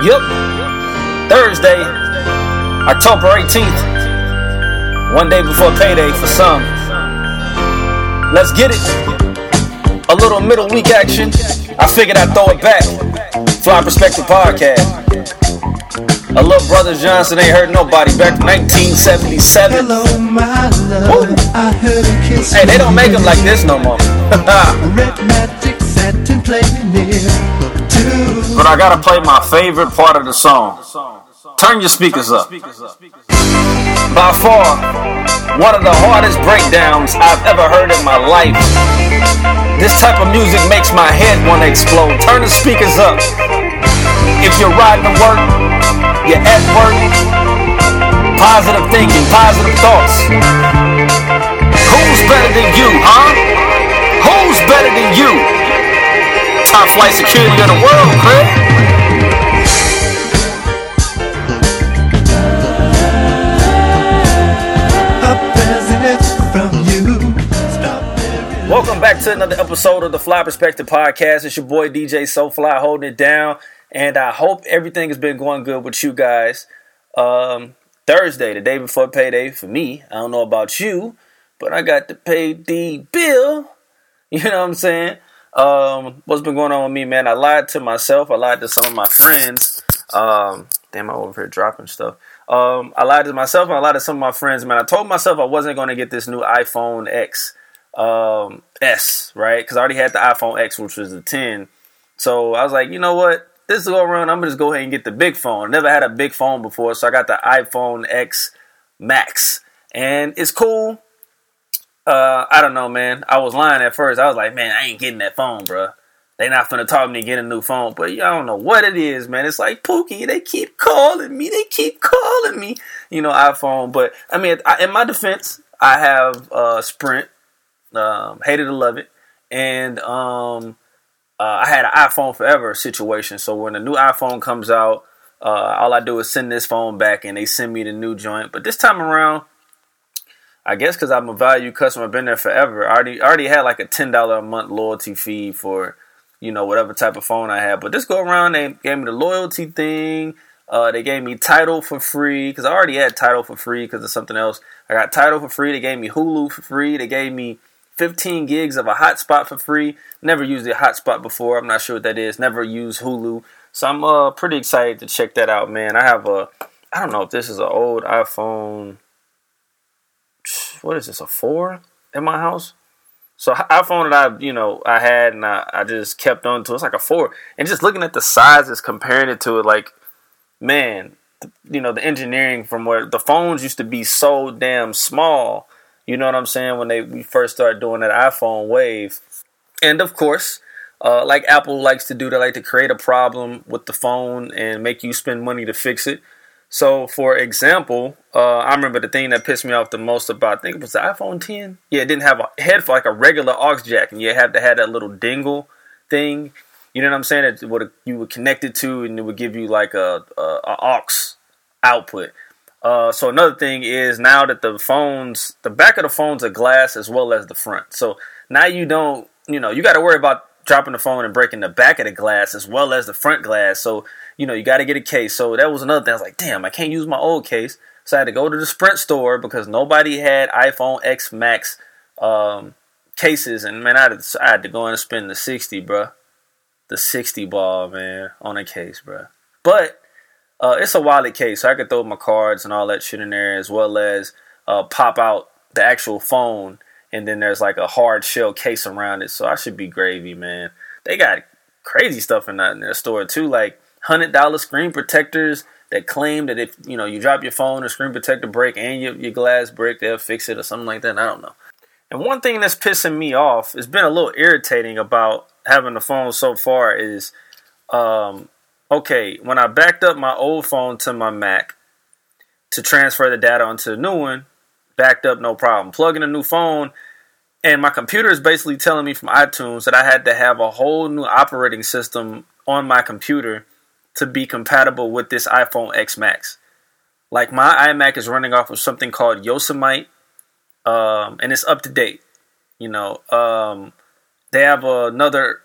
Yup. Thursday, October 18th. One day before payday for some. Let's get it. A little middle week action. I figured I'd throw it back. Fly Perspective Podcast. A little brother Johnson ain't hurt nobody back in 1977. Hello, my love. Woo. I heard a kiss. Hey, they don't make them like this no more. Red magic satin playing near. But I gotta play my favorite part of the song. Turn your speakers up. By far, one of the hardest breakdowns I've ever heard in my life. This type of music makes my head wanna explode. Turn the speakers up. If you're riding to work, you're at work, positive thinking, positive thoughts. Who's better than you, huh? Who's better than you? Top flight security of the world. Strawberry. Welcome back to another episode of the Fly Perspective Podcast. It's your boy DJ SoFly holding it down, and I hope everything has been going good with you guys. Um, Thursday, the day before payday for me. I don't know about you, but I got to pay the bill. You know what I'm saying? Um, what's been going on with me, man? I lied to myself. I lied to some of my friends. Um, damn, I'm over here dropping stuff. Um, I lied to myself. and I lied to some of my friends, man. I told myself I wasn't going to get this new iPhone X um, S, right? Because I already had the iPhone X, which was the 10. So I was like, you know what? This is go around, I'm gonna just go ahead and get the big phone. Never had a big phone before, so I got the iPhone X Max, and it's cool. Uh, I don't know, man. I was lying at first. I was like, man, I ain't getting that phone, bro. They not finna talk me to get a new phone, but I don't know what it is, man. It's like Pookie. They keep calling me. They keep calling me. You know, iPhone. But I mean, I, in my defense, I have uh, Sprint. Um, hated to love it, and um, uh, I had an iPhone forever situation. So when a new iPhone comes out, uh, all I do is send this phone back, and they send me the new joint. But this time around, I guess because I'm a value customer, I've been there forever. I already I already had like a ten dollar a month loyalty fee for you know whatever type of phone I had. But this go around, they gave me the loyalty thing. Uh, they gave me Tidal for free because I already had Tidal for free because of something else. I got Tidal for free. They gave me Hulu for free. They gave me 15 gigs of a hotspot for free. Never used a hotspot before. I'm not sure what that is. Never used Hulu. So I'm uh, pretty excited to check that out, man. I have a, I don't know if this is an old iPhone. What is this, a 4 in my house? So iPhone that I, you know, I had and I, I just kept on to. It's like a 4. And just looking at the sizes, comparing it to it, like, man, you know, the engineering from where the phones used to be so damn small you know what I'm saying? When they we first started doing that iPhone wave, and of course, uh, like Apple likes to do, they like to create a problem with the phone and make you spend money to fix it. So, for example, uh, I remember the thing that pissed me off the most about I think it was the iPhone 10. Yeah, it didn't have a head for like a regular aux jack, and you had to have that little dingle thing. You know what I'm saying? That would you would connect it to, and it would give you like a, a, a aux output. Uh, so another thing is now that the phones, the back of the phones are glass as well as the front. So now you don't, you know, you got to worry about dropping the phone and breaking the back of the glass as well as the front glass. So you know you got to get a case. So that was another thing. I was like, damn, I can't use my old case. So I had to go to the Sprint store because nobody had iPhone X Max um, cases, and man, I had, to, I had to go in and spend the sixty, bro. The sixty ball, man, on a case, bro. But uh, it's a wallet case, so I could throw my cards and all that shit in there, as well as uh, pop out the actual phone, and then there's like a hard shell case around it. So I should be gravy, man. They got crazy stuff in that in their store too, like hundred dollar screen protectors that claim that if you know you drop your phone, or screen protector break and your, your glass break, they'll fix it or something like that. I don't know. And one thing that's pissing me off, it's been a little irritating about having the phone so far is um, okay, when I backed up my old phone to my Mac to transfer the data onto the new one, backed up no problem. Plugging a new phone, and my computer is basically telling me from iTunes that I had to have a whole new operating system on my computer to be compatible with this iPhone X Max. Like my iMac is running off of something called Yosemite, um, and it's up to date. You know, um, they have another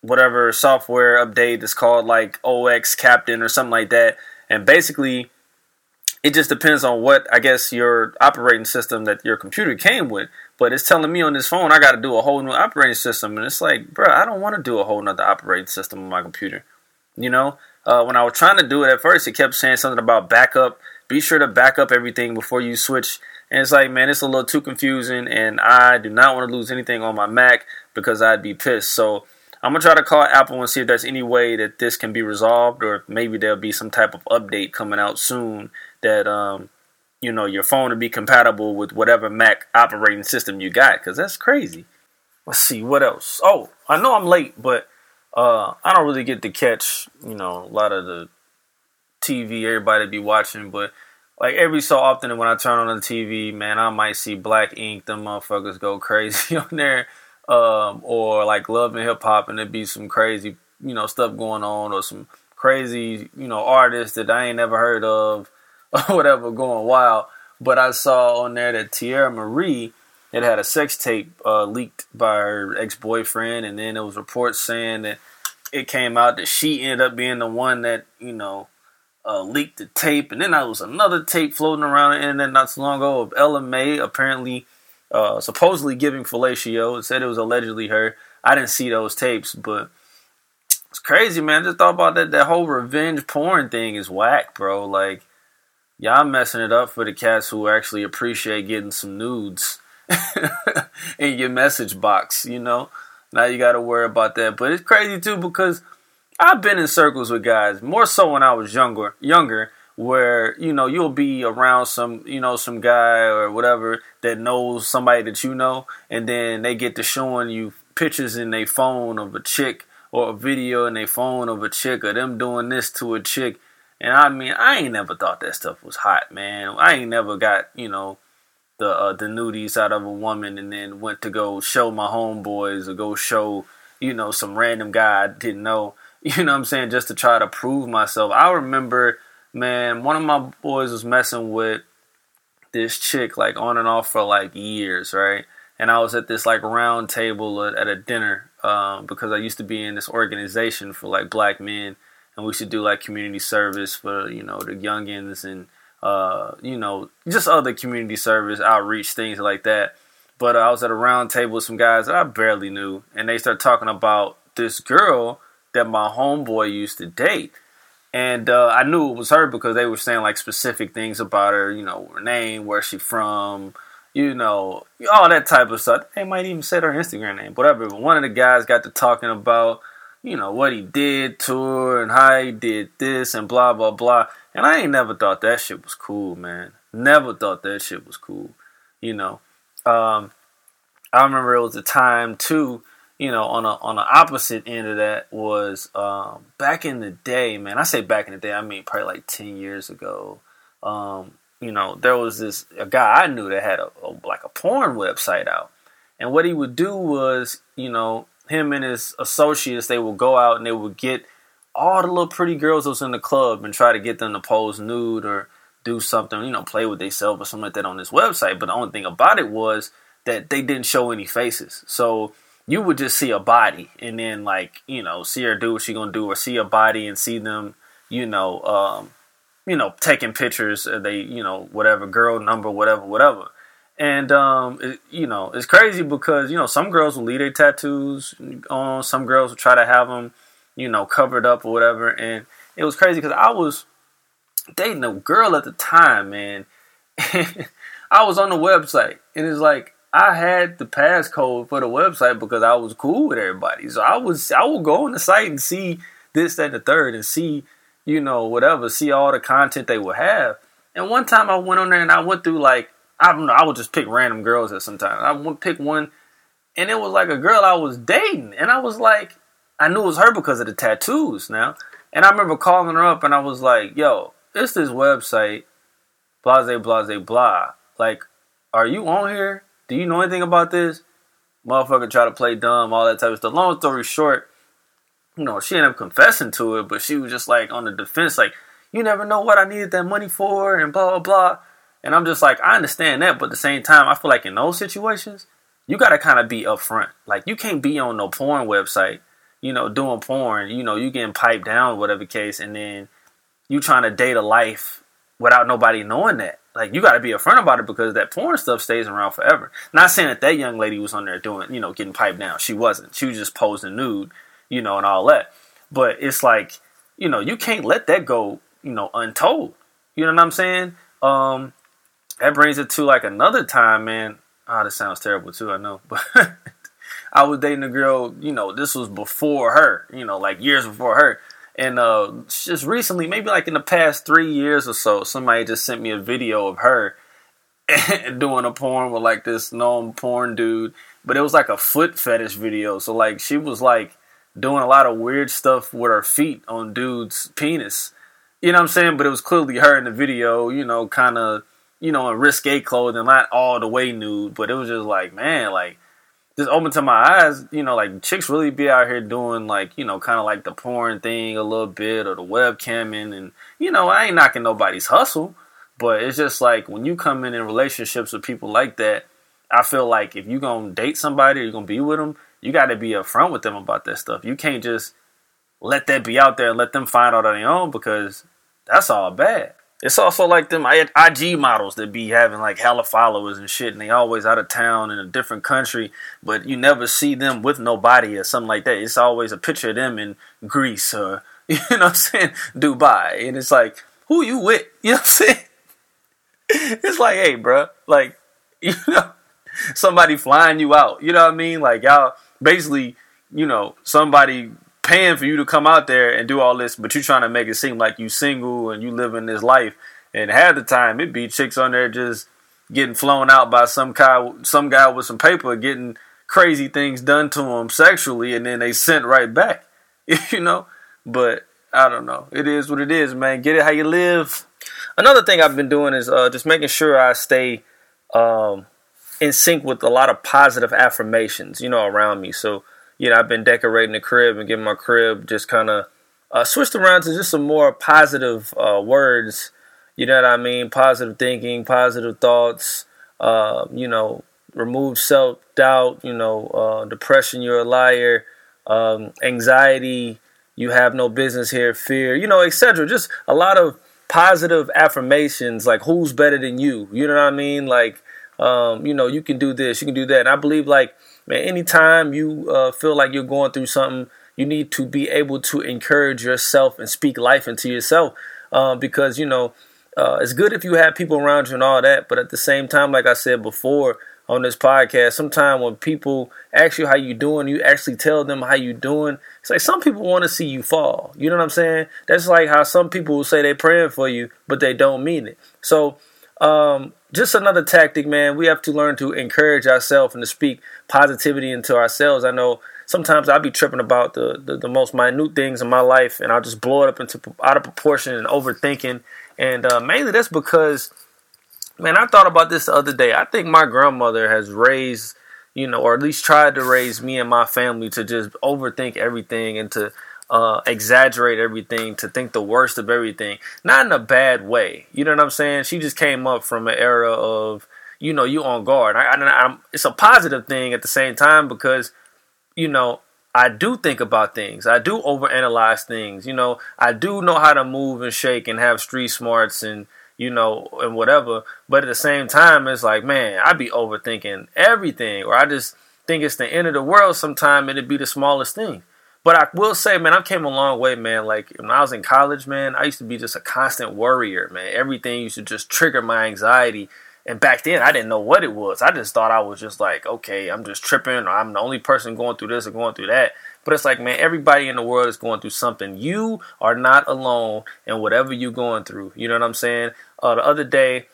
whatever software update that's called like OX Captain or something like that. And basically, it just depends on what I guess your operating system that your computer came with. But it's telling me on this phone I got to do a whole new operating system, and it's like, bro, I don't want to do a whole nother operating system on my computer. You know, uh, when I was trying to do it at first, it kept saying something about backup. Be sure to back up everything before you switch. And it's like, man, it's a little too confusing, and I do not want to lose anything on my Mac because I'd be pissed. So I'm gonna try to call Apple and see if there's any way that this can be resolved, or maybe there'll be some type of update coming out soon that um, you know your phone will be compatible with whatever Mac operating system you got. Because that's crazy. Let's see what else. Oh, I know I'm late, but uh, I don't really get to catch you know a lot of the TV everybody be watching, but like every so often when I turn on the TV, man, I might see Black Ink. Them motherfuckers go crazy on there, um, or like Love and Hip Hop, and it be some crazy you know stuff going on, or some crazy you know artists that I ain't never heard of, or whatever going wild. But I saw on there that Teairra Marí it had a sex tape uh, leaked by her ex boyfriend, and then there was reports saying that it came out that she ended up being the one that you know uh, leaked the tape, and then there was another tape floating around the internet not so long ago of Ella Mai apparently, uh, supposedly giving fellatio. It said it was allegedly her. I didn't see those tapes, but it's crazy, man. Just thought about that. That whole revenge porn thing is whack, bro. Like, y'all messing it up for the cats who actually appreciate getting some nudes in your message box. You know, now you got to worry about that. But it's crazy too because I've been in circles with guys more so when I was younger, younger, where you know you'll be around some you know some guy or whatever that knows somebody that you know, and then they get to showing you pictures in their phone of a chick or a video in their phone of a chick or them doing this to a chick. And I mean, I ain't never thought that stuff was hot, man. I ain't never got you know the uh, the nudies out of a woman and then went to go show my homeboys or go show you know some random guy I didn't know. You know what I'm saying? Just to try to prove myself. I remember, man, one of my boys was messing with this chick like on and off for like years, right? And I was at this like round table at, a dinner um, because I used to be in this organization for like black men, and we should do like community service for you know the youngins and uh, you know just other community service outreach things like that. But I was at a round table with some guys that I barely knew, and they started talking about this girl that my homeboy used to date. And uh, I knew it was her because they were saying like specific things about her, you know, her name, where she from, you know, all that type of stuff. They might even say her Instagram name, whatever. But one of the guys got to talking about, you know, what he did to her and how he did this and blah blah blah. And I ain't never thought that shit was cool, man. Never thought that shit was cool. You know, um, I remember it was a time too you know, on a on the opposite end of that was um, back in the day, man. I say back in the day, I mean probably like ten years ago. Um, you know, there was this a guy I knew that had a, a, like a porn website out, and what he would do was, you know, him and his associates they would go out and they would get all the little pretty girls that was in the club and try to get them to pose nude or do something, you know, play with themselves or something like that on this website. But the only thing about it was that they didn't show any faces, so you would just see a body and then like you know see her do what she gonna do or see a body and see them you know um, you know taking pictures they you know whatever girl number whatever whatever and um, it, you know it's crazy because you know some girls will leave their tattoos on some girls will try to have them you know covered up or whatever and it was crazy because i was dating a girl at the time man i was on the website and it's like I had the passcode for the website because I was cool with everybody. So I was I would go on the site and see this, that, and the third, and see, you know, whatever, see all the content they would have. And one time I went on there and I went through like I don't know, I would just pick random girls at some time. I would pick one and it was like a girl I was dating. And I was like, I knew it was her because of the tattoos now. And I remember calling her up and I was like, yo, it's this website, blase, blase, blah. Like, are you on here? Do you know anything about this? Motherfucker try to play dumb, all that type of stuff. Long story short, you know, she ended up confessing to it, but she was just like on the defense, like, you never know what I needed that money for, and blah, blah, blah. And I'm just like, I understand that, but at the same time, I feel like in those situations, you gotta kind of be upfront. Like, you can't be on no porn website, you know, doing porn, you know, you getting piped down, whatever case, and then you trying to date a life without nobody knowing that. Like you got to be upfront about it because that porn stuff stays around forever. Not saying that that young lady was on there doing, you know, getting piped down. She wasn't. She was just posing nude, you know, and all that. But it's like, you know, you can't let that go, you know, untold. You know what I'm saying? Um, that brings it to like another time, man. Ah, this sounds terrible too. I know, but I was dating a girl. You know, this was before her. You know, like years before her. And uh, just recently, maybe like in the past three years or so, somebody just sent me a video of her doing a porn with like this known porn dude. But it was like a foot fetish video. So like she was like doing a lot of weird stuff with her feet on dude's penis. You know what I'm saying? But it was clearly her in the video, you know, kind of, you know, in risque clothing, not all the way nude, but it was just like, man, like just open to my eyes, you know, like chicks really be out here doing like, you know, kind of like the porn thing a little bit or the webcamming. And, you know, I ain't knocking nobody's hustle, but it's just like when you come in in relationships with people like that, I feel like if you're going to date somebody you're going to be with them, you got to be upfront with them about that stuff. You can't just let that be out there and let them find out on their own because that's all bad. It's also like them IG models that be having like hella followers and shit, and they always out of town in a different country, but you never see them with nobody or something like that. It's always a picture of them in Greece or you know what I'm saying, Dubai, and it's like, who you with? You know what I'm saying? It's like, hey, bro, like you know, somebody flying you out. You know what I mean? Like y'all basically, you know, somebody paying for you to come out there and do all this, but you're trying to make it seem like you single and you living this life. And half the time, it'd be chicks on there just getting flown out by some guy, some guy with some paper, getting crazy things done to them sexually, and then they sent right back. You know, but I don't know. It is what it is, man. Get it how you live. Another thing I've been doing is uh, just making sure I stay um, in sync with a lot of positive affirmations, you know, around me. So you know, I've been decorating the crib and getting my crib just kind of uh, switched around to just some more positive uh, words. You know what I mean? Positive thinking, positive thoughts. Uh, you know, remove self doubt. You know, uh, depression. You're a liar. Um, anxiety. You have no business here. Fear. You know, etc. Just a lot of positive affirmations. Like who's better than you? You know what I mean? Like, um, you know, you can do this. You can do that. And I believe like man, anytime you uh, feel like you're going through something, you need to be able to encourage yourself and speak life into yourself. Uh, because you know, uh, it's good if you have people around you and all that, but at the same time, like I said before on this podcast, sometimes when people ask you how you're doing, you actually tell them how you're doing. It's like some people want to see you fall. You know what I'm saying? That's like how some people will say they're praying for you, but they don't mean it. So um, just another tactic, man. We have to learn to encourage ourselves and to speak positivity into ourselves. I know sometimes I'll be tripping about the, the, the, most minute things in my life and I'll just blow it up into out of proportion and overthinking. And uh, mainly that's because, man, I thought about this the other day. I think my grandmother has raised, you know, or at least tried to raise me and my family to just overthink everything and to uh, exaggerate everything, to think the worst of everything. Not in a bad way. You know what I'm saying? She just came up from an era of, you know, you on guard. I, I, it's a positive thing at the same time because, you know, I do think about things. I do overanalyze things. You know, I do know how to move and shake and have street smarts and you know and whatever. But at the same time, it's like, man, I be overthinking everything, or I just think it's the end of the world. Sometime it'd be the smallest thing. But I will say, man, I came a long way, man. Like when I was in college, man, I used to be just a constant worrier, man. Everything used to just trigger my anxiety. And back then, I didn't know what it was. I just thought I was just like, okay, I'm just tripping, or I'm the only person going through this or going through that. But it's like, man, everybody in the world is going through something. You are not alone in whatever you're going through. You know what I'm saying? Uh, the other day,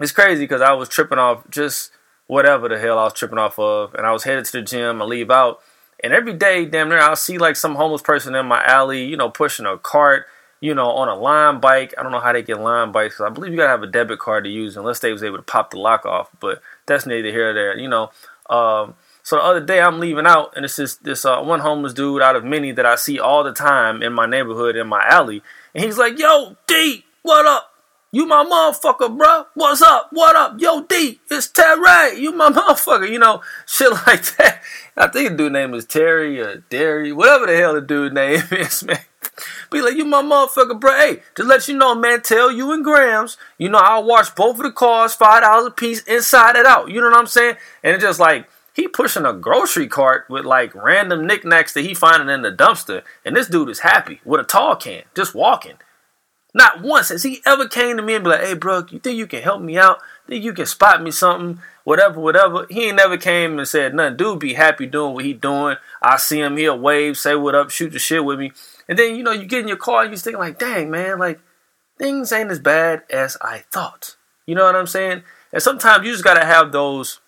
it's crazy because I was tripping off just whatever the hell I was tripping off of, and I was headed to the gym. I leave out, and every day, damn near, I'll see like some homeless person in my alley, you know, pushing a cart, you know, on a Lime bike. I don't know how they get Lime bikes. I believe you gotta have a debit card to use, unless they was able to pop the lock off. But that's neither here nor there, you know. Um, so the other day, I'm leaving out, and it's this this uh, one homeless dude out of many that I see all the time in my neighborhood in my alley, and he's like, "Yo, D, what up?" You my motherfucker, bro. What's up? What up? Yo, D, it's Terry. You my motherfucker. You know, shit like that. I think the dude name is Terry or Derry, whatever the hell the dude name is, man. Be like, you my motherfucker, bro. Hey, to let you know, man. Tell you and Grams, you know, I'll wash both of the cars, five dollars a piece, inside and out. You know what I'm saying? And it's just like he pushing a grocery cart with like random knickknacks that he finding in the dumpster, and this dude is happy with a tall can, just walking. Not once has he ever came to me and be like, "Hey, bro, you think you can help me out? Think you can spot me something? Whatever, whatever." He ain't never came and said nothing. Dude, be happy doing what he doing. I see him, he'll wave, say what up, shoot the shit with me, and then you know you get in your car and you thinking like, "Dang, man, like things ain't as bad as I thought." You know what I'm saying? And sometimes you just gotta have those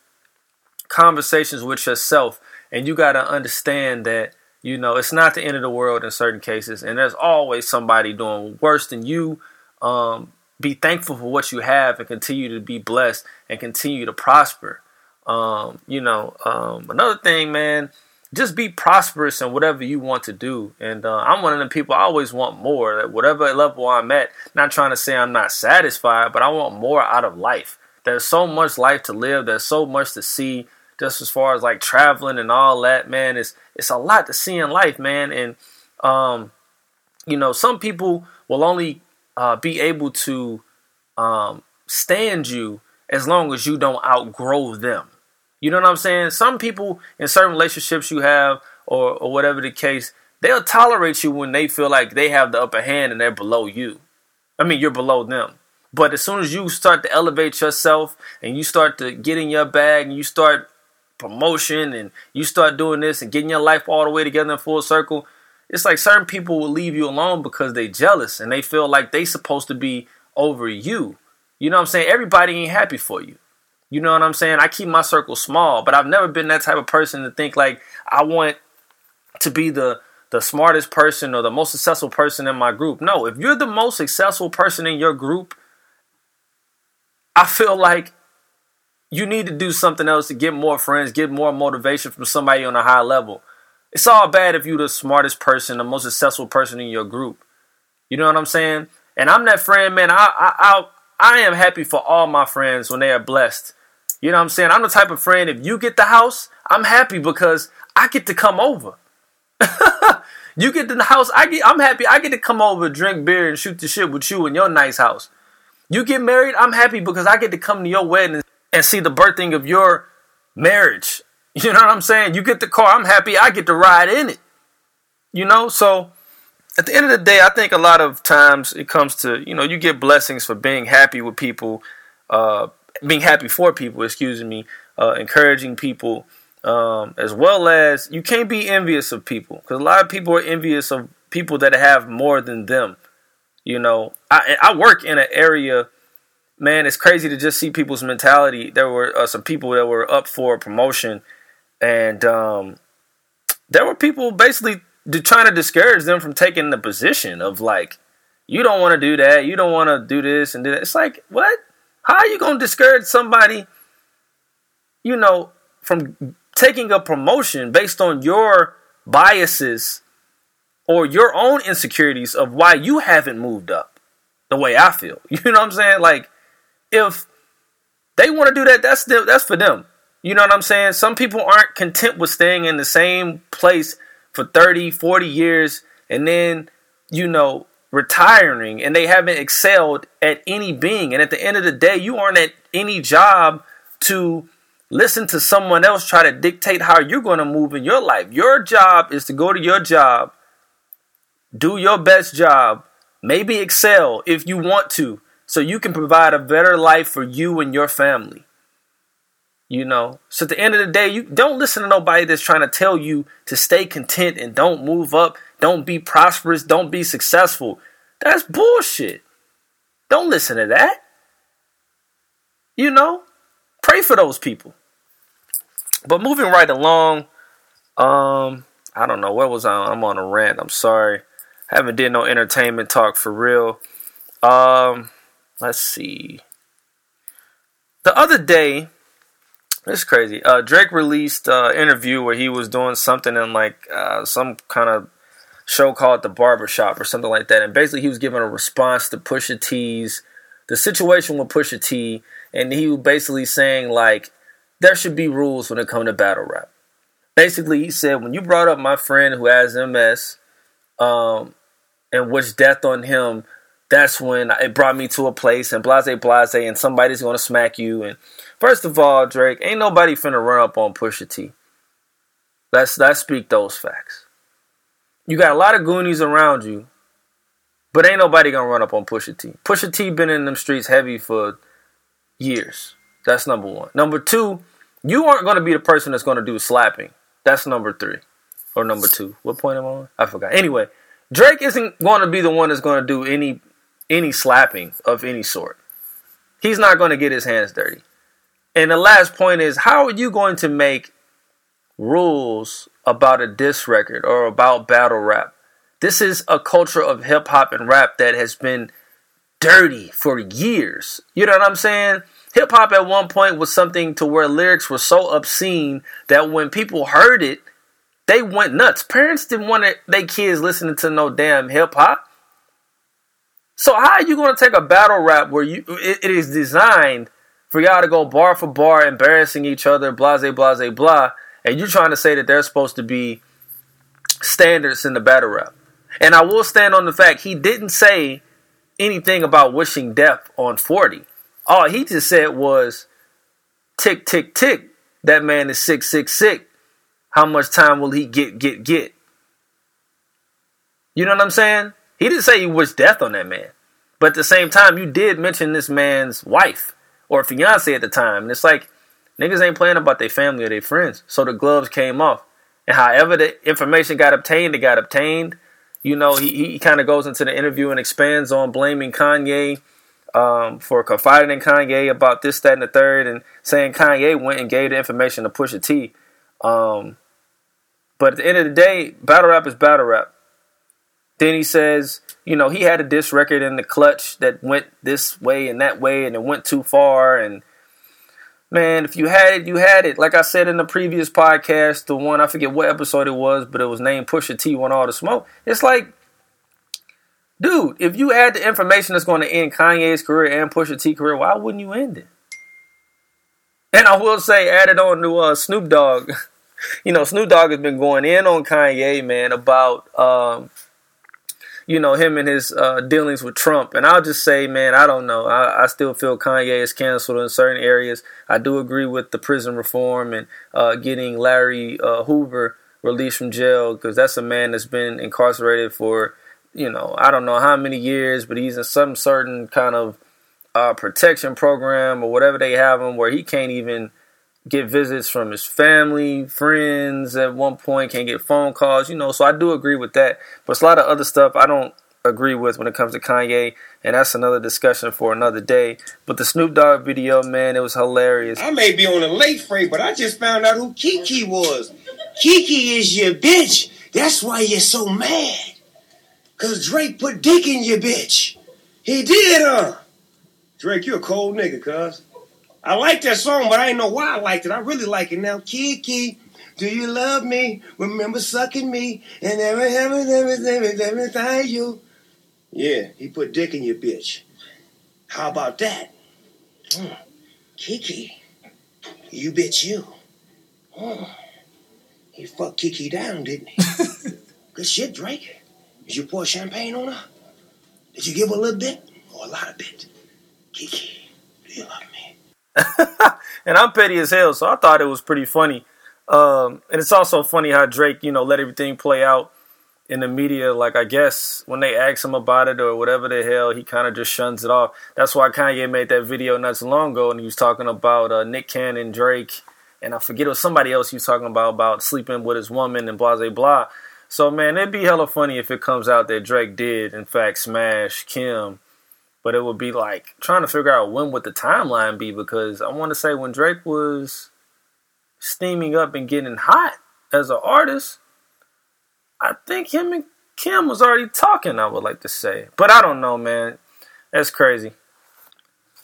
conversations with yourself, and you gotta understand that you know, it's not the end of the world in certain cases, and there's always somebody doing worse than you. Um, be thankful for what you have and continue to be blessed and continue to prosper. Um, you know, um, another thing, man, just be prosperous in whatever you want to do. And uh, I'm one of them people. I always want more. At whatever level I'm at, not trying to say I'm not satisfied, but I want more out of life. There's so much life to live. There's so much to see just as far as like traveling and all that, man, it's it's a lot to see in life, man. And um, you know, some people will only uh, be able to um, stand you as long as you don't outgrow them. You know what I'm saying? Some people in certain relationships you have, or or whatever the case, they'll tolerate you when they feel like they have the upper hand and they're below you. I mean, you're below them. But as soon as you start to elevate yourself and you start to get in your bag and you start promotion and you start doing this and getting your life all the way together in full circle, it's like certain people will leave you alone because they jealous and they feel like they supposed to be over you. You know what I'm saying? Everybody ain't happy for you. You know what I'm saying? I keep my circle small, but I've never been that type of person to think like I want to be the the smartest person or the most successful person in my group. No, if you're the most successful person in your group, I feel like you need to do something else to get more friends, get more motivation from somebody on a high level. It's all bad if you're the smartest person, the most successful person in your group. You know what I'm saying? And I'm that friend, man. I I I, I am happy for all my friends when they are blessed. You know what I'm saying? I'm the type of friend if you get the house, I'm happy because I get to come over. you get the house, I get I'm happy I get to come over, drink beer, and shoot the shit with you in your nice house. You get married, I'm happy because I get to come to your wedding and see the birthing of your marriage. You know what I'm saying? You get the car, I'm happy I get to ride in it. You know, so at the end of the day, I think a lot of times it comes to, you know, you get blessings for being happy with people, uh, being happy for people, excuse me, uh, encouraging people, um, as well as you can't be envious of people because a lot of people are envious of people that have more than them. You know, I, I work in an area man, it's crazy to just see people's mentality. There were uh, some people that were up for promotion, and um, there were people basically trying to discourage them from taking the position of like, you don't want to do that, you don't want to do this and do that. It's like, what? How are you going to discourage somebody, you know, from taking a promotion based on your biases or your own insecurities of why you haven't moved up? The way I feel, you know what I'm saying? Like, if they want to do that, that's them, that's for them. You know what I'm saying? Some people aren't content with staying in the same place for 30, 40 years and then, you know, retiring and they haven't excelled at any being. And at the end of the day, you aren't at any job to listen to someone else try to dictate how you're going to move in your life. Your job is to go to your job, do your best job, maybe excel if you want to, so you can provide a better life for you and your family. You know, so at the end of the day, you don't listen to nobody that's trying to tell you to stay content and don't move up, don't be prosperous, don't be successful. That's bullshit. Don't listen to that. You know, pray for those people. But moving right along, um, I don't know where was I? I'm on a rant. I'm sorry. haven't did no entertainment talk for real. Um, let's see. The other day, it's crazy. Uh, Drake released an uh, interview where he was doing something in like uh, some kind of show called The Barbershop or something like that, and basically he was giving a response to Pusha T's the situation with Pusha T, and he was basically saying like there should be rules when it comes to battle rap. Basically, he said when you brought up my friend who has MS, um, and wished death on him, that's when it brought me to a place and blase blase, and somebody's gonna smack you. And first of all, Drake, ain't nobody finna run up on Pusha T. Let's let's speak those facts. You got a lot of goonies around you, but ain't nobody gonna run up on Pusha T. Pusha T been in them streets heavy for years. That's number one. Number two, you aren't gonna be the person that's gonna do slapping. That's number three. Or number two. What point am I on? I forgot. Anyway, Drake isn't to be the one that's to do any any slapping of any sort. He's not going to get his hands dirty. And the last point is how are you going to make rules about a diss record or about battle rap? This is a culture of hip hop and rap that has been dirty for years. You know what I'm saying? Hip hop at one point was something to where lyrics were so obscene that when people heard it, they went nuts. Parents didn't want their kids listening to no damn hip hop. So how are you going to take a battle rap where you it, it is designed for y'all to go bar for bar, embarrassing each other, blase, blase, blah, and you're trying to say that there's supposed to be standards in the battle rap? And I will stand on the fact he didn't say anything about wishing death on 40. All he just said was, tick, tick, tick. That man is sick, sick, sick. How much time will he get, get, get? You know what I'm saying? He didn't say he wished death on that man. But at the same time, you did mention this man's wife or fiance at the time. And it's like, niggas ain't playing about their family or their friends. So the gloves came off. And however the information got obtained, it got obtained. You know, he, he kind of goes into the interview and expands on blaming Kanye um, for confiding in Kanye about this, that, and the third, and saying Kanye went and gave the information to Pusha T. Um, but at the end of the day, battle rap is battle rap. Then he says, you know, he had a diss record in the clutch that went this way and that way, and it went too far. And man, if you had it, you had it. Like I said in the previous podcast, the one I forget what episode it was, but it was named Pusha T want all the smoke. It's like, dude, if you had the information that's going to end Kanye's career and Pusha T career, why wouldn't you end it? And I will say, added on to uh, Snoop Dogg. you know, Snoop Dogg has been going in on Kanye, man, about um, you know him and his uh, dealings with Trump. And I'll just say, man, I don't know. I, I, still feel Kanye is canceled in certain areas. I do agree with the prison reform and uh, getting Larry uh, Hoover released from jail because that's a man that's been incarcerated for you know I don't know how many years, but he's in some certain kind of uh, protection program or whatever they have him where he can't even get visits from his family, friends at one point, can't get phone calls, you know. So I do agree with that. But it's a lot of other stuff I don't agree with when it comes to Kanye, and that's another discussion for another day. But the Snoop Dogg video, man, it was hilarious. I may be on a late freight, but I just found out who Kiki was. Kiki is your bitch. That's why you're so mad. Cause Drake put dick in your bitch. He did, huh? Drake, you a cold nigga, cuz. I like that song, but I didn't know why I liked it. I really like it now. Kiki, do you love me? Remember sucking me and every every everything everything you. Yeah, he put dick in your bitch. How about that? Hmm. Kiki, you bitch you. Hmm. He fucked Kiki down, didn't he? Good shit, Drake. Did you pour champagne on her? Did you give her a little bit or a lot of bit? Kiki, do you love me? and I'm petty as hell, so I thought it was pretty funny. Um, and it's also funny how Drake, you know, let everything play out in the media. Like I guess when they ask him about it or whatever the hell, he kind of just shuns it off. That's why Kanye made that video not so long ago, and he was talking about uh, Nick Cannon, Drake, and I forget it was somebody else he was talking about about sleeping with his woman and blah blah blah. So man, it'd be hella funny if it comes out that Drake did in fact smash Kim but it would be like trying to figure out when would the timeline be because I want to say when Drake was steaming up and getting hot as an artist, I think him and Kim was already talking. I would like to say, but I don't know, man. That's crazy.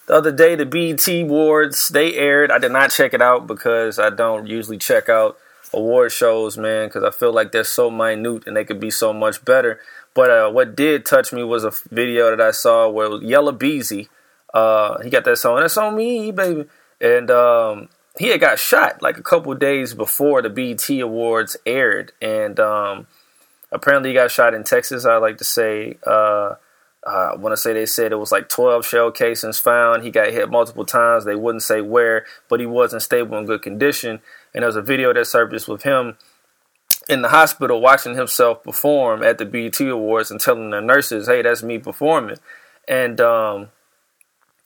The other day, the BET Awards they aired. I did not check it out because I don't usually check out award shows, man, because I feel like they're so minute and they could be so much better. But uh, what did touch me was a video that I saw where Yella Beezy Uh, he got that song. That's on me, baby. And um, he had got shot like a couple days before the BET Awards aired, and um, apparently he got shot in Texas. I like to say. Uh, uh, I want to say they said it was like 12 shell casings found. He got hit multiple times. They wouldn't say where, but he wasn't stable in good condition. And there was a video that surfaced with him in the hospital watching himself perform at the BET Awards and telling the nurses, "Hey, that's me performing." And um,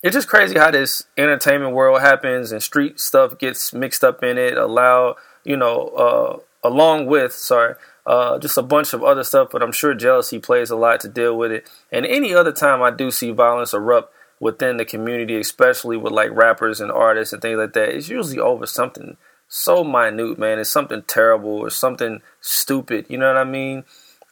it's just crazy how this entertainment world happens and street stuff gets mixed up in it. Allow you know, uh, along with sorry, uh, just a bunch of other stuff. But I'm sure jealousy plays a lot to deal with it. And any other time I do see violence erupt within the community, especially with like rappers and artists and things like that, it's usually over something so minute, man. It's something terrible or something stupid. You know what I mean?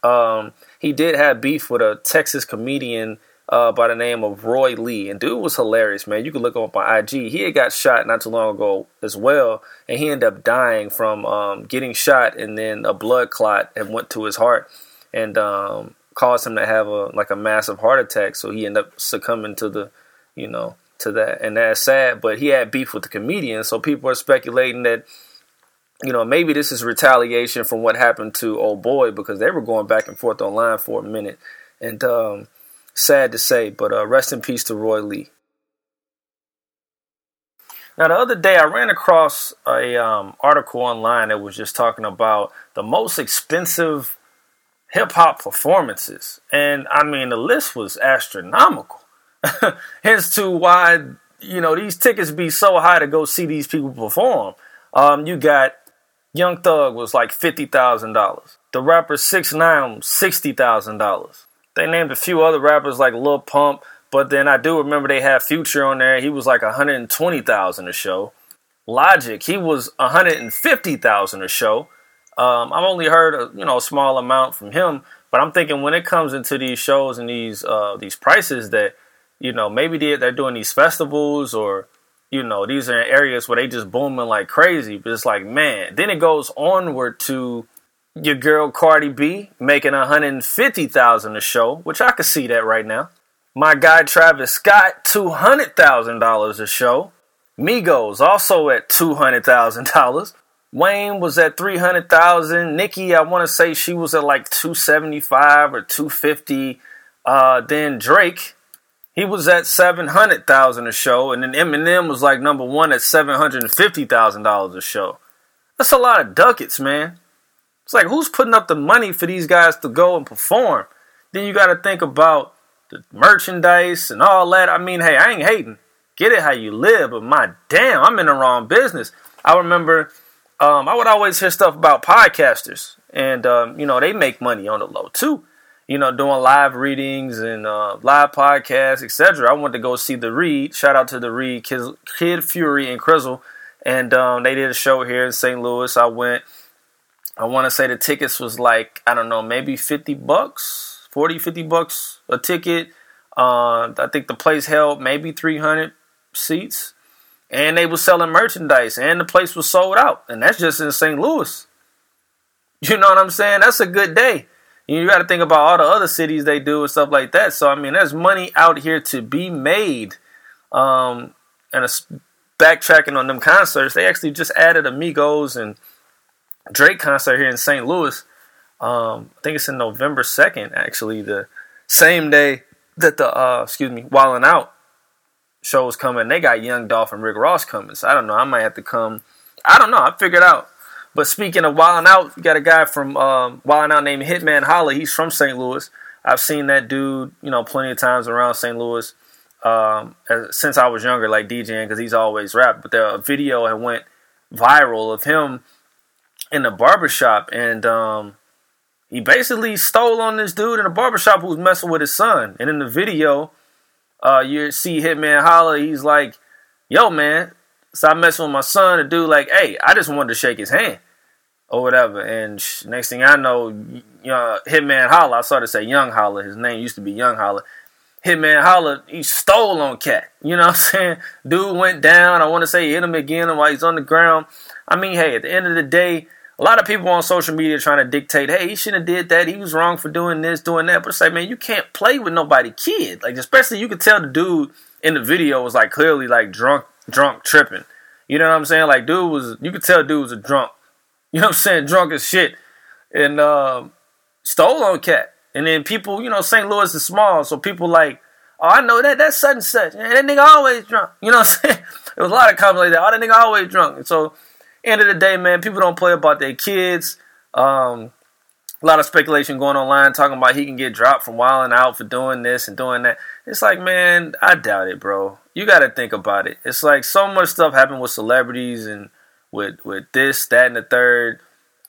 Um, he did have beef with a Texas comedian uh, by the name of Roy Lee, and dude was hilarious, man. You can look him up on IG. He had got shot not too long ago as well, and he ended up dying from um, getting shot, and then a blood clot and went to his heart, and um, caused him to have a like a massive heart attack. So he ended up succumbing to the, you know, to that, and that's sad. But he had beef with the comedian, so people are speculating that, you know, maybe this is retaliation from what happened to old boy because they were going back and forth online for a minute, and um, sad to say, but uh, rest in peace to Roy Lee. Now, the other day, I ran across a um, article online that was just talking about the most expensive hip hop performances, and I mean the list was astronomical. Hence to why you know these tickets be so high to go see these people perform. Um, you got Young Thug was like fifty thousand dollars. The rapper Six Nine sixty thousand dollars. They named a few other rappers like Lil Pump, but then I do remember they had Future on there. He was like one hundred and twenty thousand a show. Logic, he was one hundred and fifty thousand a show. Um, I've only heard a you know a small amount from him, but I'm thinking when it comes into these shows and these uh, these prices that you know, maybe they, they're doing these festivals or, you know, these are areas where they just booming like crazy. But it's like, man, then it goes onward to your girl Cardi B making 150,000 a show, which I could see that right now. My guy Travis Scott, $200,000 a show. Migos also at $200,000. Wayne was at 300,000. Nicki, I want to say she was at like 275 or 250. Uh, then Drake, he was at seven hundred thousand a show, and then Eminem was like number one at seven hundred and fifty thousand dollars a show. That's a lot of ducats, man. It's like who's putting up the money for these guys to go and perform? Then you got to think about the merchandise and all that. I mean, hey, I ain't hating. Get it how you live, but my damn, I'm in the wrong business. I remember um, I would always hear stuff about podcasters, and um, you know they make money on the low too you know, doing live readings and uh, live podcasts, etc. I went to go see the Read. Shout out to the Kid, Kid Fury and Crissle, and um, they did a show here in St. Louis. I went. I want to say the tickets was like I don't know, maybe fifty bucks, 40, 50 bucks a ticket. Uh, I think the place held maybe three hundred seats, and they were selling merchandise, and the place was sold out, and that's just in St. Louis. You know what I'm saying? That's a good day. You got to think about all the other cities they do and stuff like that. So I mean, there's money out here to be made. Um, and a, backtracking on them concerts, they actually just added a Migos and Drake concert here in St. Louis. Um, I think it's in November second, actually, the same day that the uh, excuse me, Wildin' Out show is coming. They got Young Dolph and Rick Ross coming, so I don't know. I might have to come. I don't know. I figured out. But speaking of Wildin' Out, you got a guy from um, Wildin' Out named Hitman Holla. He's from St. Louis. I've seen that dude, you know, plenty of times around St. Louis um, since I was younger, like DJing, because he's always rapped. But the video had went viral of him in the barbershop, and um, he basically stole on this dude in the barbershop who was messing with his son. And in the video, uh, you see Hitman Holla. He's like, "Yo, man, stop messing with my son." The dude like, "Hey, I just wanted to shake his hand." or whatever. And sh- next thing I know, you uh, know, Hitman Holla, I started to say Young Holla. His name used to be Young Holla. Hitman Holla, he stole on Cat. You know what I'm saying? Dude went down. I want to say hit him again while he's on the ground. I mean, hey, at the end of the day, a lot of people on social media trying to dictate, hey, he shouldn't have did that. He was wrong for doing this, doing that. But it's like, man, you can't play with nobody kid. Like, especially you could tell the dude in the video was like clearly like drunk, drunk, tripping. You know what I'm saying? Like, dude was, you could tell dude was a drunk. You know what I'm saying? Drunk as shit. And um, stole on cat. And then people, you know, St. Louis is small, so people like, oh, I know that, that's such and such. And that nigga always drunk. You know what I'm saying? There was a lot of comments like that. Oh, that nigga always drunk. And so, end of the day, man, people don't play about their kids. Um, a lot of speculation going online talking about he can get dropped from wilding out for doing this and doing that. It's like, man, I doubt it, bro. You got to think about it. It's like so much stuff happened with celebrities and with with this, that, and the third.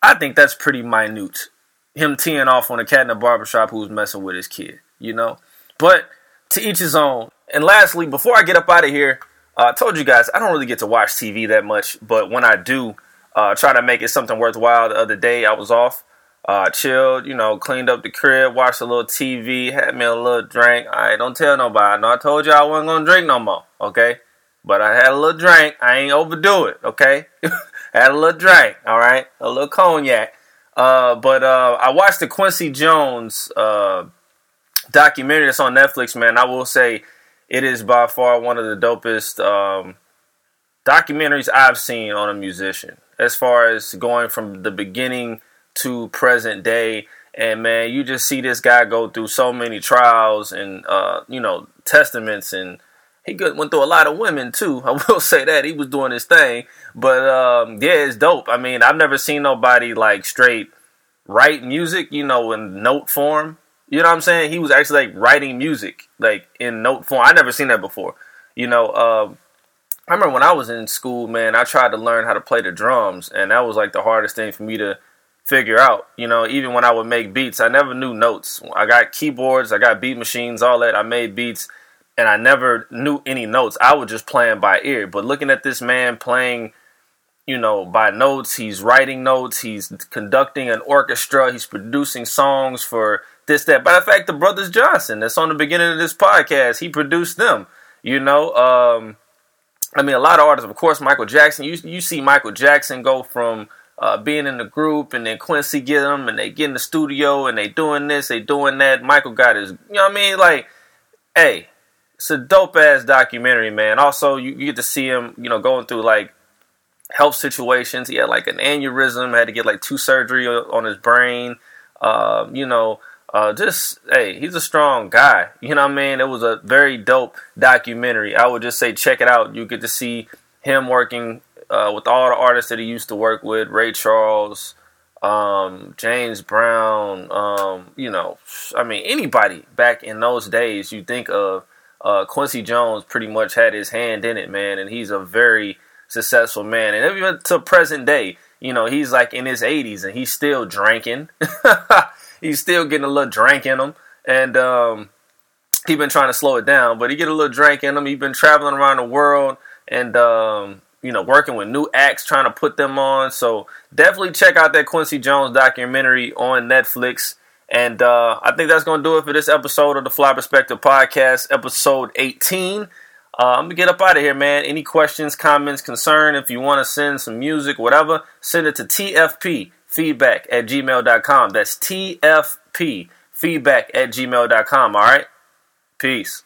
I think that's pretty minute. Him teeing off on a cat in a barbershop who was messing with his kid, you know. But to each his own. And lastly, before I get up out of here, uh, I told you guys I don't really get to watch TV that much, but when I do, uh, try to make it something worthwhile. The other day I was off, uh, chilled, you know, cleaned up the crib, watched a little TV, had me a little drink. I don't tell nobody. I know I told you I wasn't gonna drink no more, okay? But I had a little drink. I ain't overdo it, okay? had a little drink, all right, a little cognac. Uh, but uh, I watched the Quincy Jones uh, documentary that's on Netflix. Man, I will say it is by far one of the dopest um, documentaries I've seen on a musician. As far as going from the beginning to present day, and man, you just see this guy go through so many trials and uh, you know testaments and he went through a lot of women too. I will say that he was doing his thing, but um, yeah, it's dope. I mean, I've never seen nobody like straight write music, you know, in note form. You know what I'm saying? He was actually like writing music like in note form. I never seen that before. You know, uh, I remember when I was in school, man, I tried to learn how to play the drums, and that was like the hardest thing for me to figure out. You know, even when I would make beats, I never knew notes. I got keyboards, I got beat machines, all that. I made beats and I never knew any notes. I was just playing by ear. But looking at this man playing, you know, by notes, he's writing notes, he's conducting an orchestra, he's producing songs for this, that. By the fact, the Brothers Johnson, that's on the beginning of this podcast, he produced them. You know, um, I mean, a lot of artists, of course, Michael Jackson. You you see Michael Jackson go from uh, being in the group, and then Quincy get them, and they get in the studio, and they doing this, they doing that. Michael got his, you know what I mean? Like, hey, it's a dope ass documentary, man. Also, you, you get to see him, you know, going through like health situations. He had like an aneurysm, had to get like two surgery on his brain. Um, you know, uh, just hey, he's a strong guy. You know what I mean? It was a very dope documentary. I would just say check it out. You get to see him working uh, with all the artists that he used to work with, Ray Charles, um, James Brown. Um, you know, I mean anybody back in those days you think of uh, Quincy Jones pretty much had his hand in it, man, and he's a very successful man. And even to present day, you know, he's like in his 80s and he's still drinking. he's still getting a little drink in him, and um, he's been trying to slow it down, but he get a little drink in him. He's been traveling around the world and um, you know working with new acts, trying to put them on. So definitely check out that Quincy Jones documentary on Netflix. And uh, I think that's going to do it for this episode of the Fly Perspective Podcast, episode 18. Uh, I'm going to get up out of here, man. Any questions, comments, concern, if you want to send some music, whatever, send it to TFP feedback at gmail.com. That's TFP feedback at gmail.com. All right? Peace.